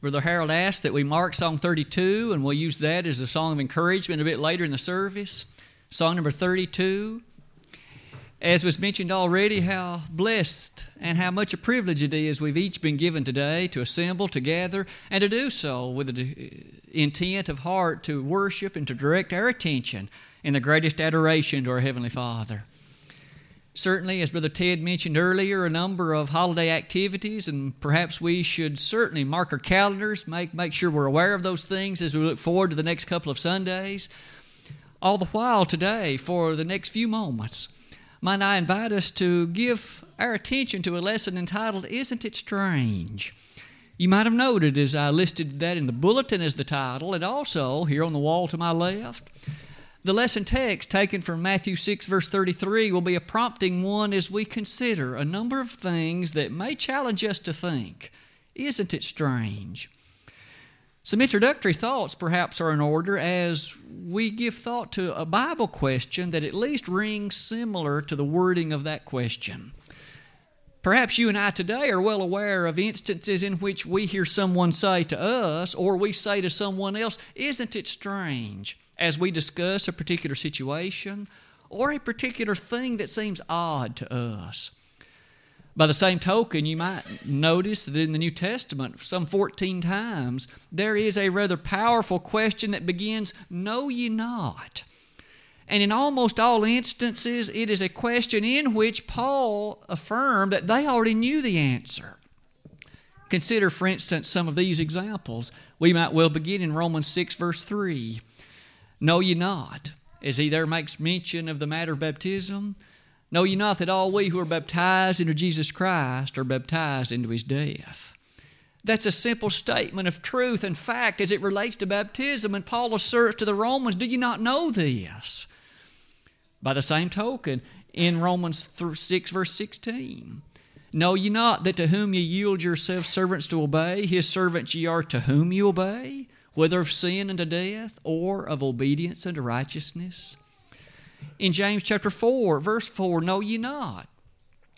Brother Harold asked that we mark Song 32, and we'll use that as a song of encouragement a bit later in the service. Song number 32. As was mentioned already, how blessed and how much a privilege it is we've each been given today to assemble, to gather, and to do so with the intent of heart to worship and to direct our attention in the greatest adoration to our Heavenly Father. Certainly, as Brother Ted mentioned earlier, a number of holiday activities, and perhaps we should certainly mark our calendars, make, make sure we're aware of those things as we look forward to the next couple of Sundays. All the while today, for the next few moments, might I invite us to give our attention to a lesson entitled, Isn't It Strange? You might have noted as I listed that in the bulletin as the title, and also here on the wall to my left. The lesson text taken from Matthew 6, verse 33, will be a prompting one as we consider a number of things that may challenge us to think. Isn't it strange? Some introductory thoughts, perhaps, are in order as we give thought to a Bible question that at least rings similar to the wording of that question. Perhaps you and I today are well aware of instances in which we hear someone say to us, or we say to someone else, Isn't it strange? As we discuss a particular situation or a particular thing that seems odd to us. By the same token, you might notice that in the New Testament, some 14 times, there is a rather powerful question that begins, Know ye not? And in almost all instances, it is a question in which Paul affirmed that they already knew the answer. Consider, for instance, some of these examples. We might well begin in Romans 6, verse 3. Know ye not, as he there makes mention of the matter of baptism, know ye not that all we who are baptized into Jesus Christ are baptized into his death? That's a simple statement of truth and fact as it relates to baptism. And Paul asserts to the Romans, Do you not know this? By the same token, in Romans 6, verse 16, Know ye not that to whom ye yield yourselves servants to obey, his servants ye are to whom ye obey? Whether of sin unto death or of obedience unto righteousness? In James chapter 4, verse 4, know ye not,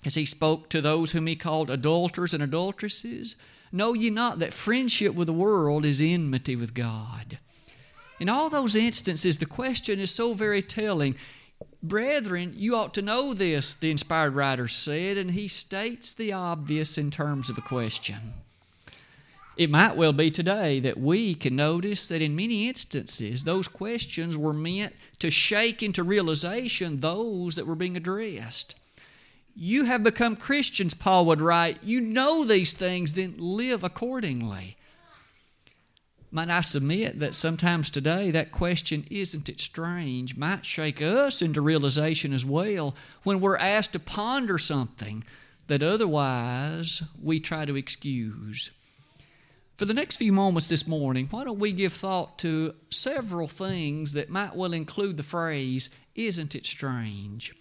as he spoke to those whom he called adulterers and adulteresses, know ye not that friendship with the world is enmity with God? In all those instances, the question is so very telling. Brethren, you ought to know this, the inspired writer said, and he states the obvious in terms of a question. It might well be today that we can notice that in many instances, those questions were meant to shake into realization those that were being addressed. You have become Christians, Paul would write. You know these things, then live accordingly. Might I submit that sometimes today that question, isn't it strange, might shake us into realization as well when we're asked to ponder something that otherwise we try to excuse. For the next few moments this morning, why don't we give thought to several things that might well include the phrase, Isn't it strange?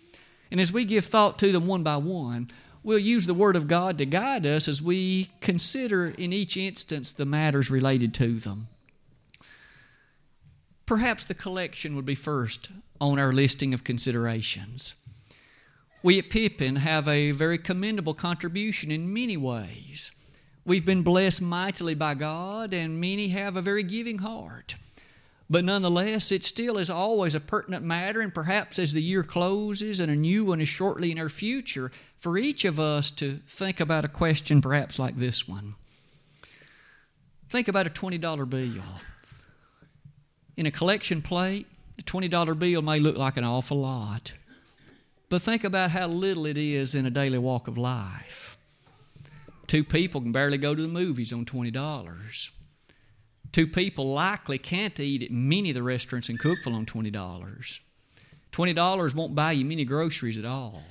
And as we give thought to them one by one, we'll use the Word of God to guide us as we consider in each instance the matters related to them. Perhaps the collection would be first on our listing of considerations. We at Pippin have a very commendable contribution in many ways. We've been blessed mightily by God, and many have a very giving heart. But nonetheless, it still is always a pertinent matter, and perhaps as the year closes and a new one is shortly in our future, for each of us to think about a question perhaps like this one. Think about a $20 bill. In a collection plate, the $20 bill may look like an awful lot. But think about how little it is in a daily walk of life. Two people can barely go to the movies on $20. Two people likely can't eat at many of the restaurants in Cookeville on $20. $20 won't buy you many groceries at all.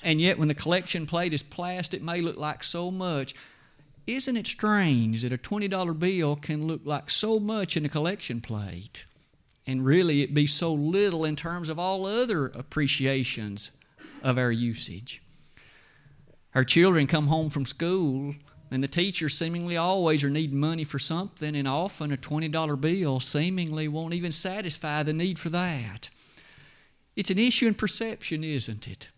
And yet, when the collection plate is plastic, it may look like so much. Isn't it strange that a $20 bill can look like so much in a collection plate? And really, it be so little in terms of all other appreciations of our usage. Our children come home from school, and the teachers seemingly always are needing money for something, and often a $20 bill seemingly won't even satisfy the need for that. It's an issue in perception, isn't it?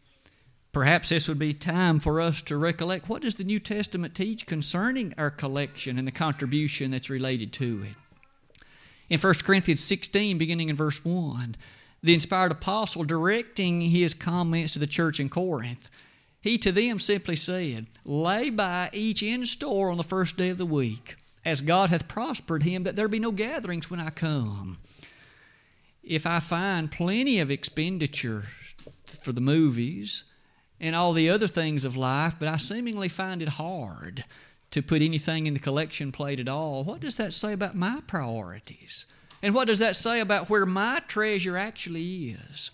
Perhaps this would be time for us to recollect what does the New Testament teach concerning our collection and the contribution that's related to it. In 1 Corinthians 16, beginning in verse 1, the inspired apostle directing his comments to the church in Corinth, he to them simply said, Lay by each in store on the first day of the week, as God hath prospered him, that there be no gatherings when I come. If I find plenty of expenditure for the movies, and all the other things of life, but I seemingly find it hard to put anything in the collection plate at all. What does that say about my priorities? And what does that say about where my treasure actually is?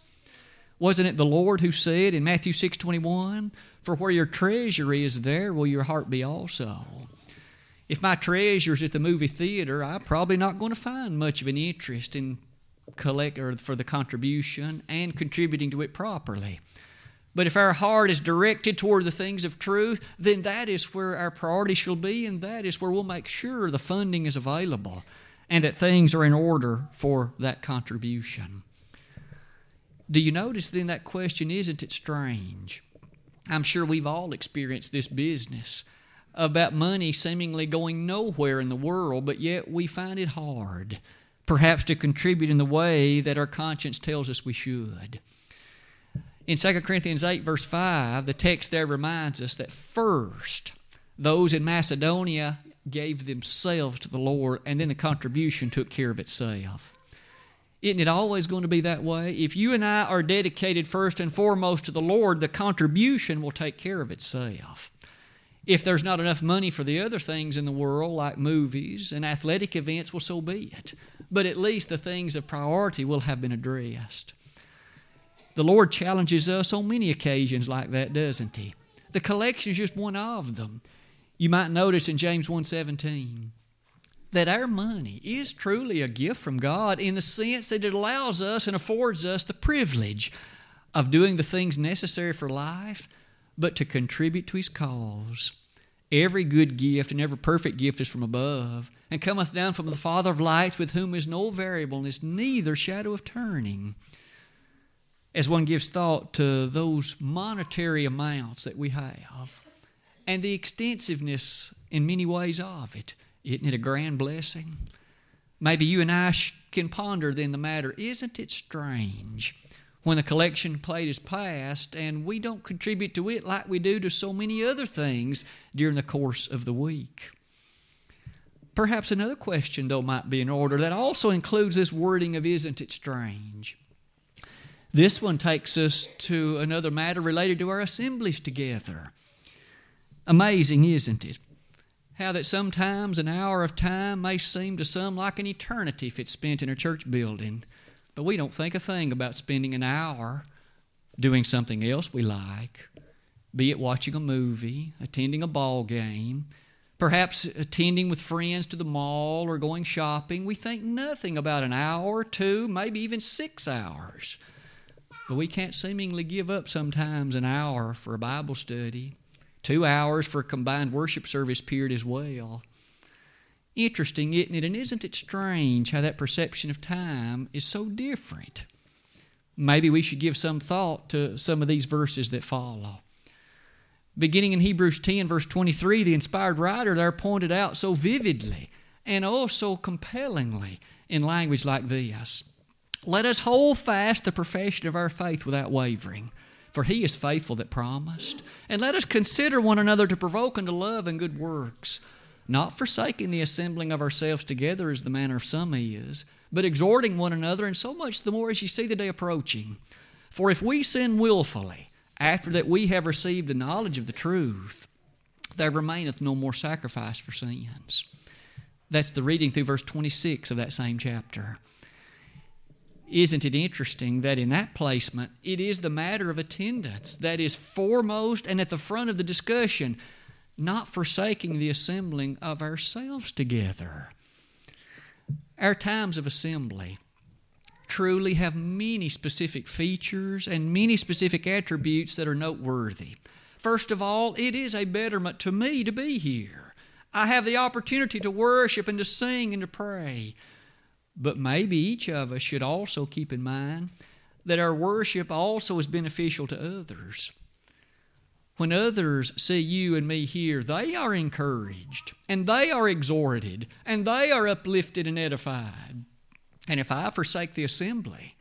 Wasn't it the Lord who said in Matthew 6:21, "For where your treasure is, there will your heart be also." If my treasure is at the movie theater, I'm probably not going to find much of an interest in collect or for the contribution and contributing to it properly. But if our heart is directed toward the things of truth, then that is where our priority shall be, and that is where we'll make sure the funding is available and that things are in order for that contribution. Do you notice then that question? Isn't it strange? I'm sure we've all experienced this business about money seemingly going nowhere in the world, but yet we find it hard, perhaps to contribute in the way that our conscience tells us we should. In 2 Corinthians 8, verse 5, the text there reminds us that first, those in Macedonia gave themselves to the Lord, and then the contribution took care of itself. Isn't it always going to be that way? If you and I are dedicated first and foremost to the Lord, the contribution will take care of itself. If there's not enough money for the other things in the world, like movies and athletic events, well, so be it. But at least the things of priority will have been addressed. The Lord challenges us on many occasions like that, doesn't He? The collection is just one of them. You might notice in James 1:17 that our money is truly a gift from God in the sense that it allows us and affords us the privilege of doing the things necessary for life, but to contribute to His cause. Every good gift and every perfect gift is from above, and cometh down from the Father of lights, with whom is no variableness, neither shadow of turning as one gives thought to those monetary amounts that we have and the extensiveness in many ways of it. Isn't it a grand blessing? Maybe you and I can ponder then the matter isn't it strange when the collection plate is passed and we don't contribute to it like we do to so many other things during the course of the week? Perhaps another question, though, might be in order that also includes this wording of isn't it strange? This one takes us to another matter related to our assemblies together. Amazing, isn't it? How that sometimes an hour of time may seem to some like an eternity if it's spent in a church building, but we don't think a thing about spending an hour doing something else we like, be it watching a movie, attending a ball game, perhaps attending with friends to the mall or going shopping. We think nothing about an hour, two, maybe even six hours but we can't seemingly give up sometimes an hour for a Bible study, two hours for a combined worship service period as well. Interesting, isn't it? And isn't it strange how that perception of time is so different? Maybe we should give some thought to some of these verses that follow. Beginning in Hebrews 10, verse 23, the inspired writer there pointed out so vividly and oh, also compellingly in language like this let us hold fast the profession of our faith without wavering, for he is faithful that promised. And let us consider one another to provoke unto love and good works, not forsaking the assembling of ourselves together as the manner of some is, but exhorting one another, and so much the more as ye see the day approaching. For if we sin wilfully, after that we have received the knowledge of the truth, there remaineth no more sacrifice for sins. That's the reading through verse 26 of that same chapter. Isn't it interesting that in that placement, it is the matter of attendance that is foremost and at the front of the discussion, not forsaking the assembling of ourselves together. Our times of assembly truly have many specific features and many specific attributes that are noteworthy. First of all, it is a betterment to me to be here. I have the opportunity to worship and to sing and to pray. But maybe each of us should also keep in mind that our worship also is beneficial to others. when others see you and me here, they are encouraged and they are exhorted and they are uplifted and edified. And if I forsake the assembly,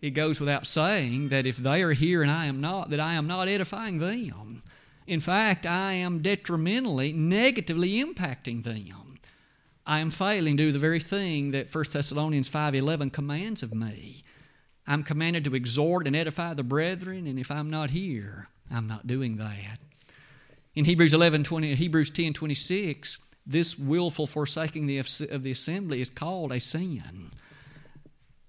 it goes without saying that if they are here and I am not, that I am not edifying them. In fact, I am detrimentally, negatively impacting them. I am failing to do the very thing that 1 Thessalonians 5:11 commands of me. I'm commanded to exhort and edify the brethren, and if I'm not here, I'm not doing that. In Hebrews 11, 20, Hebrews 10, 26, this willful forsaking the, of the assembly is called a sin.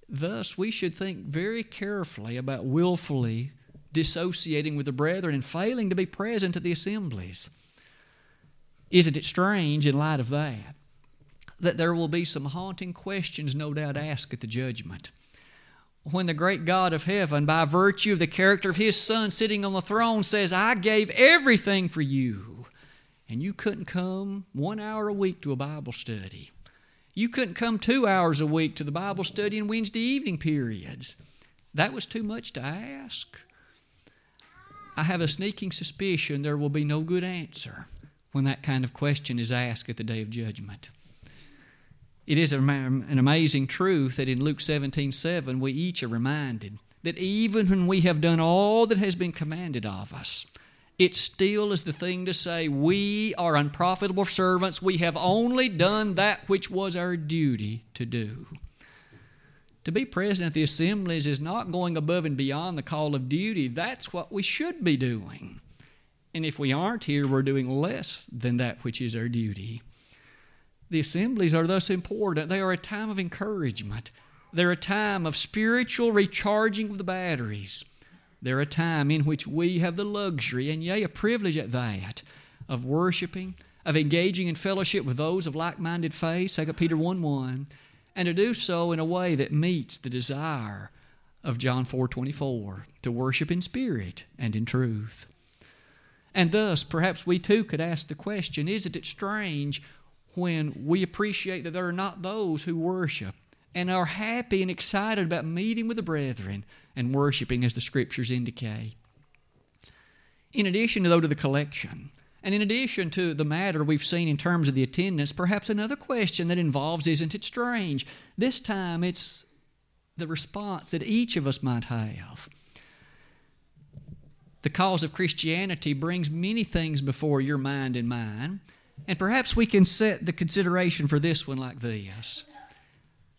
Thus, we should think very carefully about willfully dissociating with the brethren and failing to be present at the assemblies. Isn't it strange in light of that that there will be some haunting questions, no doubt, asked at the judgment? when the great God of heaven, by virtue of the character of His Son sitting on the throne, says, I gave everything for you, and you couldn't come one hour a week to a Bible study. You couldn't come two hours a week to the Bible study in Wednesday evening periods. That was too much to ask. I have a sneaking suspicion there will be no good answer when that kind of question is asked at the day of judgment. It is an amazing truth that in Luke 17 7, we each are reminded that even when we have done all that has been commanded of us, it still is the thing to say, We are unprofitable servants. We have only done that which was our duty to do. To be present at the assemblies is not going above and beyond the call of duty. That's what we should be doing. And if we aren't here, we're doing less than that which is our duty. The assemblies are thus important. They are a time of encouragement. They're a time of spiritual recharging of the batteries. They're a time in which we have the luxury, and yea, a privilege at that, of worshiping, of engaging in fellowship with those of like minded faith, 2 Peter 1 1, and to do so in a way that meets the desire of John 4 24, to worship in spirit and in truth. And thus, perhaps we too could ask the question Isn't it strange when we appreciate that there are not those who worship and are happy and excited about meeting with the brethren and worshiping as the scriptures indicate. In addition, though, to the collection, and in addition to the matter we've seen in terms of the attendance, perhaps another question that involves isn't it strange? This time it's the response that each of us might have. The cause of Christianity brings many things before your mind and mine. And perhaps we can set the consideration for this one like this.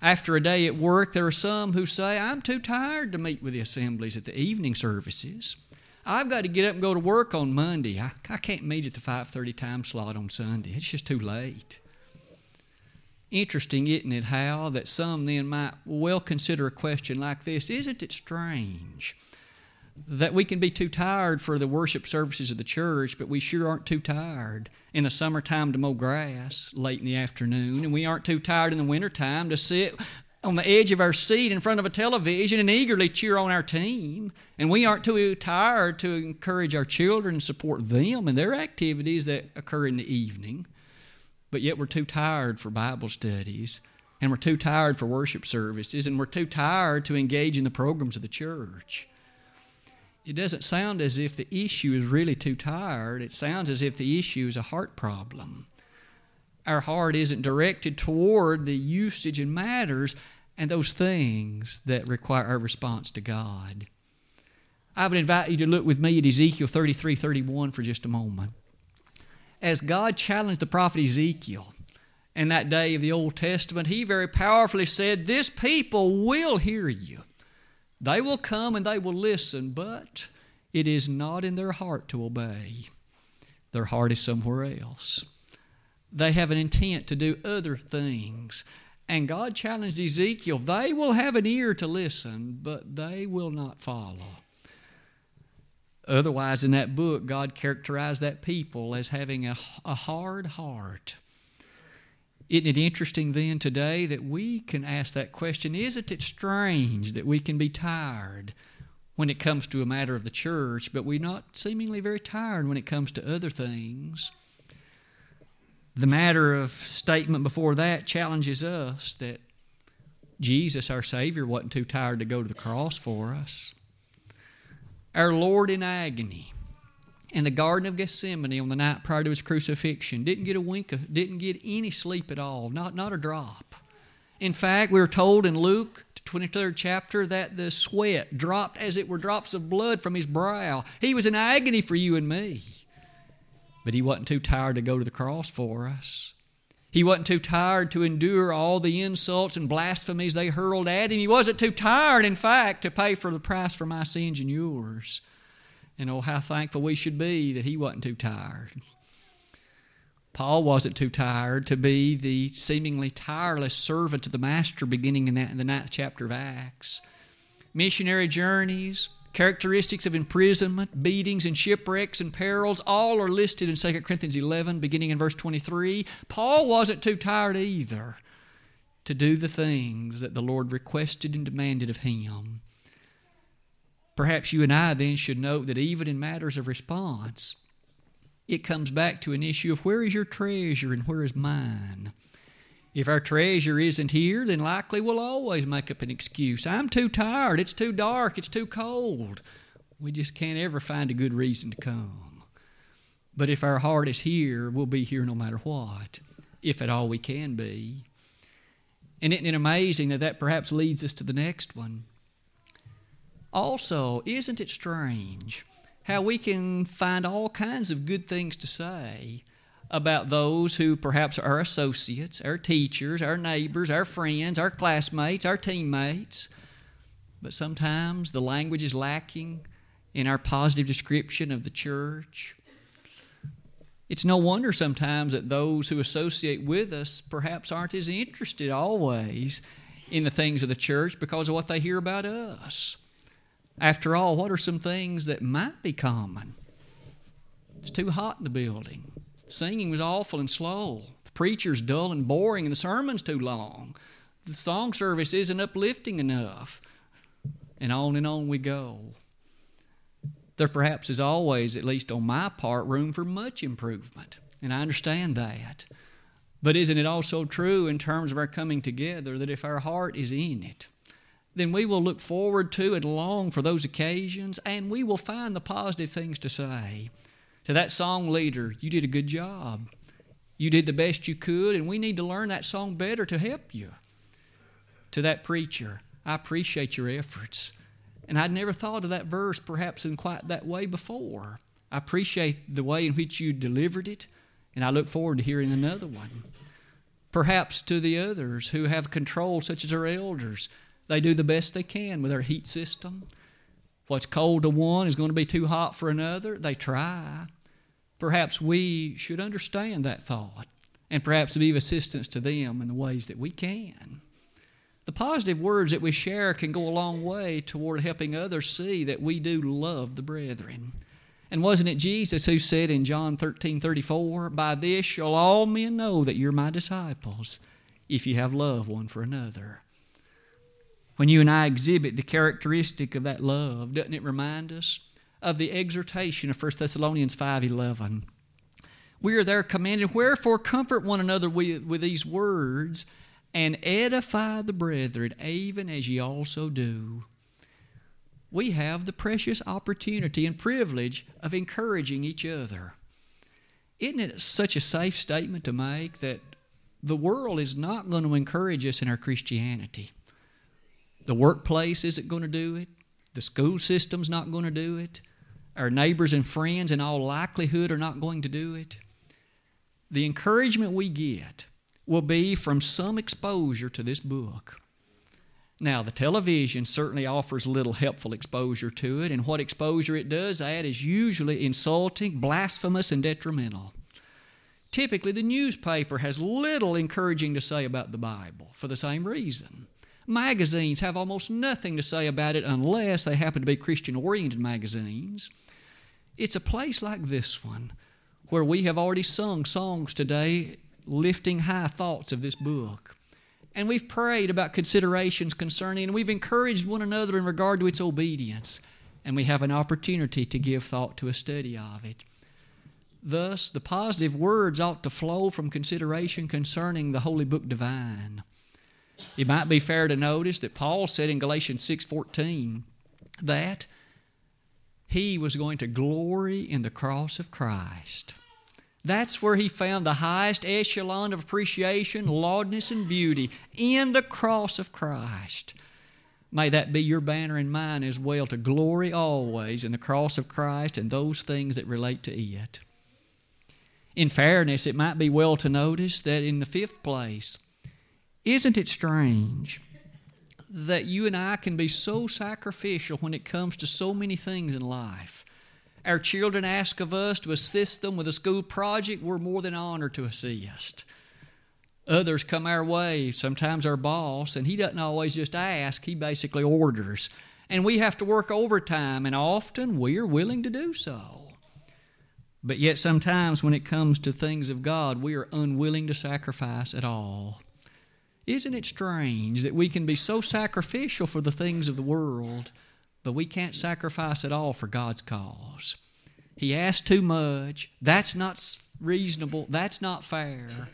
After a day at work, there are some who say, I'm too tired to meet with the assemblies at the evening services. I've got to get up and go to work on Monday. I, I can't meet at the 5:30 time slot on Sunday. It's just too late. Interesting, isn't it, how that some then might well consider a question like this Isn't it strange that we can be too tired for the worship services of the church, but we sure aren't too tired in the summertime to mow grass late in the afternoon, and we aren't too tired in the wintertime to sit on the edge of our seat in front of a television and eagerly cheer on our team. And we aren't too tired to encourage our children and support them in their activities that occur in the evening. But yet we're too tired for Bible studies, and we're too tired for worship services, and we're too tired to engage in the programs of the church it doesn't sound as if the issue is really too tired. It sounds as if the issue is a heart problem. Our heart isn't directed toward the usage and matters and those things that require our response to God. I would invite you to look with me at Ezekiel 33 31 for just a moment. As God challenged the prophet Ezekiel in that day of the Old Testament, he very powerfully said, This people will hear you. They will come and they will listen, but it is not in their heart to obey. Their heart is somewhere else. They have an intent to do other things. And God challenged Ezekiel they will have an ear to listen, but they will not follow. Otherwise, in that book, God characterized that people as having a, a hard heart. Isn't it interesting then today that we can ask that question? Isn't it strange that we can be tired when it comes to a matter of the church, but we're not seemingly very tired when it comes to other things? The matter of statement before that challenges us that Jesus, our Savior, wasn't too tired to go to the cross for us. Our Lord in agony in the Garden of Gethsemane on the night prior to his crucifixion. Didn't get a wink, of, didn't get any sleep at all, not, not a drop. In fact, we are told in Luke, 23rd chapter, that the sweat dropped as it were drops of blood from his brow. He was in agony for you and me. But he wasn't too tired to go to the cross for us. He wasn't too tired to endure all the insults and blasphemies they hurled at him. He wasn't too tired, in fact, to pay for the price for my sins and yours. And oh, how thankful we should be that he wasn't too tired. Paul wasn't too tired to be the seemingly tireless servant of the Master beginning in, that, in the ninth chapter of Acts. Missionary journeys, characteristics of imprisonment, beatings, and shipwrecks and perils, all are listed in 2 Corinthians 11, beginning in verse 23. Paul wasn't too tired either to do the things that the Lord requested and demanded of him. Perhaps you and I then should note that even in matters of response, it comes back to an issue of where is your treasure and where is mine? If our treasure isn't here, then likely we'll always make up an excuse. I'm too tired, it's too dark, it's too cold. We just can't ever find a good reason to come. But if our heart is here, we'll be here no matter what, if at all we can be. And isn't it amazing that that perhaps leads us to the next one? Also, isn't it strange how we can find all kinds of good things to say about those who perhaps are our associates, our teachers, our neighbors, our friends, our classmates, our teammates, but sometimes the language is lacking in our positive description of the church. It's no wonder sometimes that those who associate with us perhaps aren't as interested always in the things of the church because of what they hear about us. After all, what are some things that might be common? It's too hot in the building. Singing was awful and slow. The preacher's dull and boring, and the sermon's too long. The song service isn't uplifting enough. And on and on we go. There perhaps is always, at least on my part, room for much improvement. And I understand that. But isn't it also true in terms of our coming together that if our heart is in it, then we will look forward to and long for those occasions, and we will find the positive things to say. To that song leader, you did a good job. You did the best you could, and we need to learn that song better to help you. To that preacher, I appreciate your efforts. And I'd never thought of that verse perhaps in quite that way before. I appreciate the way in which you delivered it, and I look forward to hearing another one. Perhaps to the others who have control, such as our elders, they do the best they can with their heat system. What's cold to one is going to be too hot for another. They try. Perhaps we should understand that thought and perhaps be of assistance to them in the ways that we can. The positive words that we share can go a long way toward helping others see that we do love the brethren. And wasn't it Jesus who said in John 13 34, By this shall all men know that you're my disciples, if you have love one for another? When you and I exhibit the characteristic of that love, doesn't it remind us of the exhortation of 1 Thessalonians 5:11? We are there commanded, wherefore comfort one another with, with these words and edify the brethren, even as ye also do. We have the precious opportunity and privilege of encouraging each other. Isn't it such a safe statement to make that the world is not going to encourage us in our Christianity? The workplace isn't going to do it. The school system's not going to do it. Our neighbors and friends, in all likelihood, are not going to do it. The encouragement we get will be from some exposure to this book. Now, the television certainly offers little helpful exposure to it, and what exposure it does add is usually insulting, blasphemous, and detrimental. Typically, the newspaper has little encouraging to say about the Bible for the same reason. Magazines have almost nothing to say about it unless they happen to be Christian oriented magazines. It's a place like this one where we have already sung songs today lifting high thoughts of this book. And we've prayed about considerations concerning, and we've encouraged one another in regard to its obedience. And we have an opportunity to give thought to a study of it. Thus, the positive words ought to flow from consideration concerning the Holy Book Divine. It might be fair to notice that Paul said in Galatians 6:14 that he was going to glory in the cross of Christ. That's where he found the highest echelon of appreciation, laudness, and beauty in the cross of Christ. May that be your banner and mine as well to glory always in the cross of Christ and those things that relate to it. In fairness, it might be well to notice that in the fifth place, isn't it strange that you and I can be so sacrificial when it comes to so many things in life? Our children ask of us to assist them with a school project, we're more than honored to assist. Others come our way, sometimes our boss, and he doesn't always just ask, he basically orders. And we have to work overtime, and often we are willing to do so. But yet, sometimes when it comes to things of God, we are unwilling to sacrifice at all. Isn't it strange that we can be so sacrificial for the things of the world, but we can't sacrifice at all for God's cause? He asks too much. That's not reasonable. That's not fair.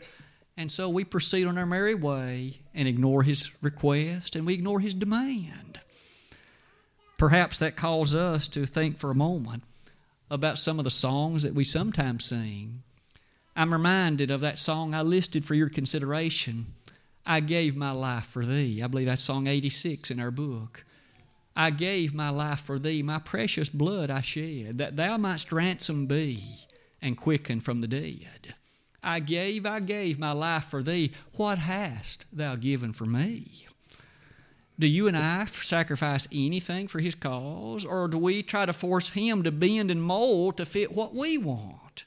And so we proceed on our merry way and ignore his request and we ignore his demand. Perhaps that calls us to think for a moment about some of the songs that we sometimes sing. I'm reminded of that song I listed for your consideration. I gave my life for thee. I believe that's song 86 in our book. I gave my life for thee, my precious blood I shed, that thou mightst ransom be and quicken from the dead. I gave, I gave my life for thee. What hast thou given for me? Do you and I sacrifice anything for his cause, or do we try to force him to bend and mold to fit what we want?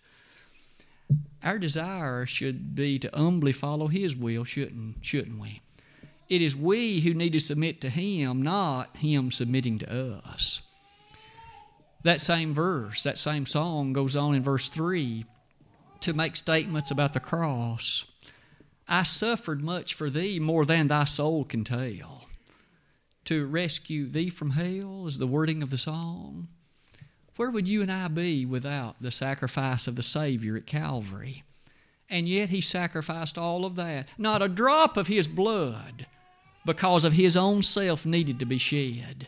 Our desire should be to humbly follow his will, shouldn't, shouldn't we? It is we who need to submit to him, not him submitting to us. That same verse, that same song goes on in verse 3 to make statements about the cross. I suffered much for thee, more than thy soul can tell. To rescue thee from hell is the wording of the song. Where would you and I be without the sacrifice of the Savior at Calvary? And yet He sacrificed all of that. Not a drop of His blood, because of His own self, needed to be shed.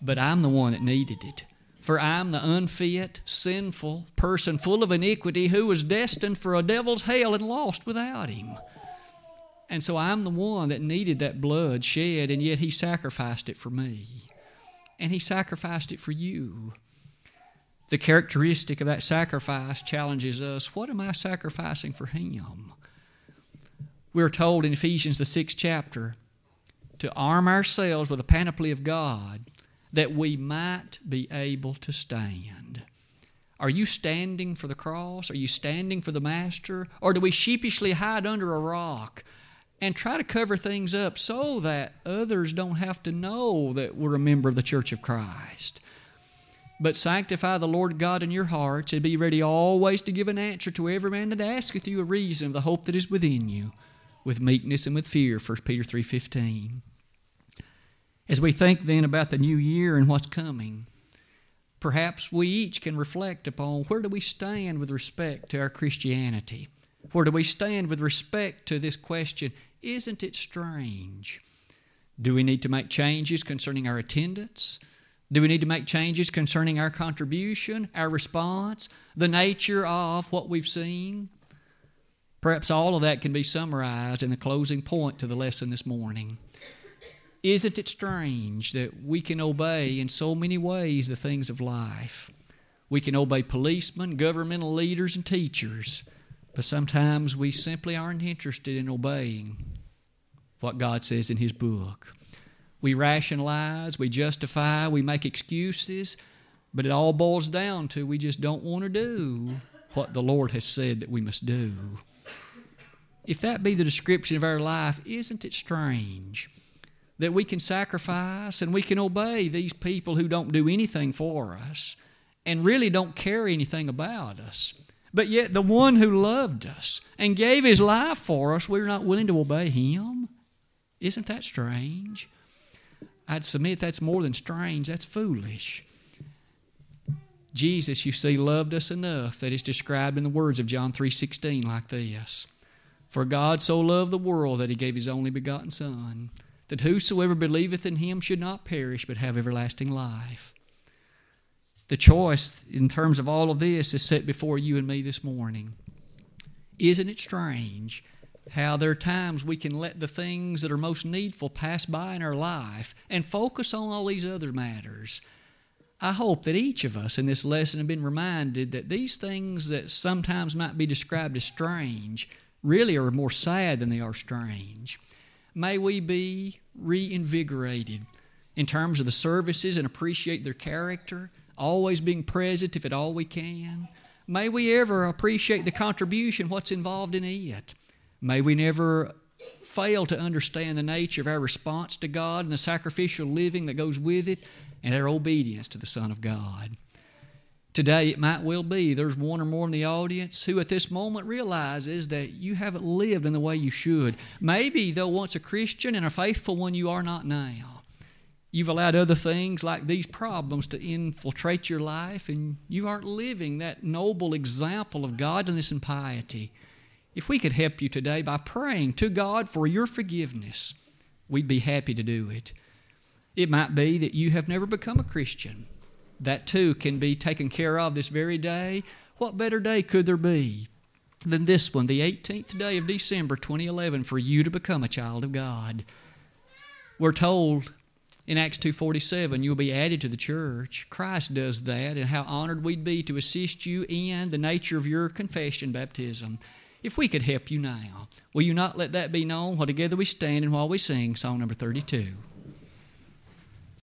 But I'm the one that needed it. For I am the unfit, sinful person full of iniquity who was destined for a devil's hell and lost without him. And so I'm the one that needed that blood shed, and yet he sacrificed it for me. And he sacrificed it for you. The characteristic of that sacrifice challenges us what am I sacrificing for him? We're told in Ephesians, the sixth chapter, to arm ourselves with the panoply of God that we might be able to stand. Are you standing for the cross? Are you standing for the Master? Or do we sheepishly hide under a rock and try to cover things up so that others don't have to know that we're a member of the Church of Christ? But sanctify the Lord God in your hearts and be ready always to give an answer to every man that asketh you a reason of the hope that is within you with meekness and with fear 1 peter 3.15 as we think then about the new year and what's coming, perhaps we each can reflect upon where do we stand with respect to our Christianity? Where do we stand with respect to this question, isn't it strange? Do we need to make changes concerning our attendance? Do we need to make changes concerning our contribution, our response, the nature of what we've seen? Perhaps all of that can be summarized in the closing point to the lesson this morning. Isn't it strange that we can obey in so many ways the things of life? We can obey policemen, governmental leaders, and teachers, but sometimes we simply aren't interested in obeying what God says in His book. We rationalize, we justify, we make excuses, but it all boils down to we just don't want to do what the Lord has said that we must do. If that be the description of our life, isn't it strange that we can sacrifice and we can obey these people who don't do anything for us and really don't care anything about us. But yet, the one who loved us and gave his life for us, we're not willing to obey him. Isn't that strange? I'd submit that's more than strange, that's foolish. Jesus, you see, loved us enough that it's described in the words of John 3:16 like this. For God so loved the world that he gave his only begotten son that whosoever believeth in him should not perish but have everlasting life. The choice in terms of all of this is set before you and me this morning. Isn't it strange how there are times we can let the things that are most needful pass by in our life and focus on all these other matters? I hope that each of us in this lesson have been reminded that these things that sometimes might be described as strange really are more sad than they are strange. May we be reinvigorated in terms of the services and appreciate their character, always being present if at all we can. May we ever appreciate the contribution, what's involved in it. May we never fail to understand the nature of our response to God and the sacrificial living that goes with it and our obedience to the Son of God. Today, it might well be there's one or more in the audience who at this moment realizes that you haven't lived in the way you should. Maybe, though once a Christian and a faithful one, you are not now. You've allowed other things like these problems to infiltrate your life, and you aren't living that noble example of godliness and piety. If we could help you today by praying to God for your forgiveness, we'd be happy to do it. It might be that you have never become a Christian that too can be taken care of this very day. What better day could there be than this one, the 18th day of December 2011, for you to become a child of God? We're told in Acts 2:47 you'll be added to the church. Christ does that and how honored we'd be to assist you in the nature of your confession baptism. If we could help you now, will you not let that be known while together we stand and while we sing song number 32?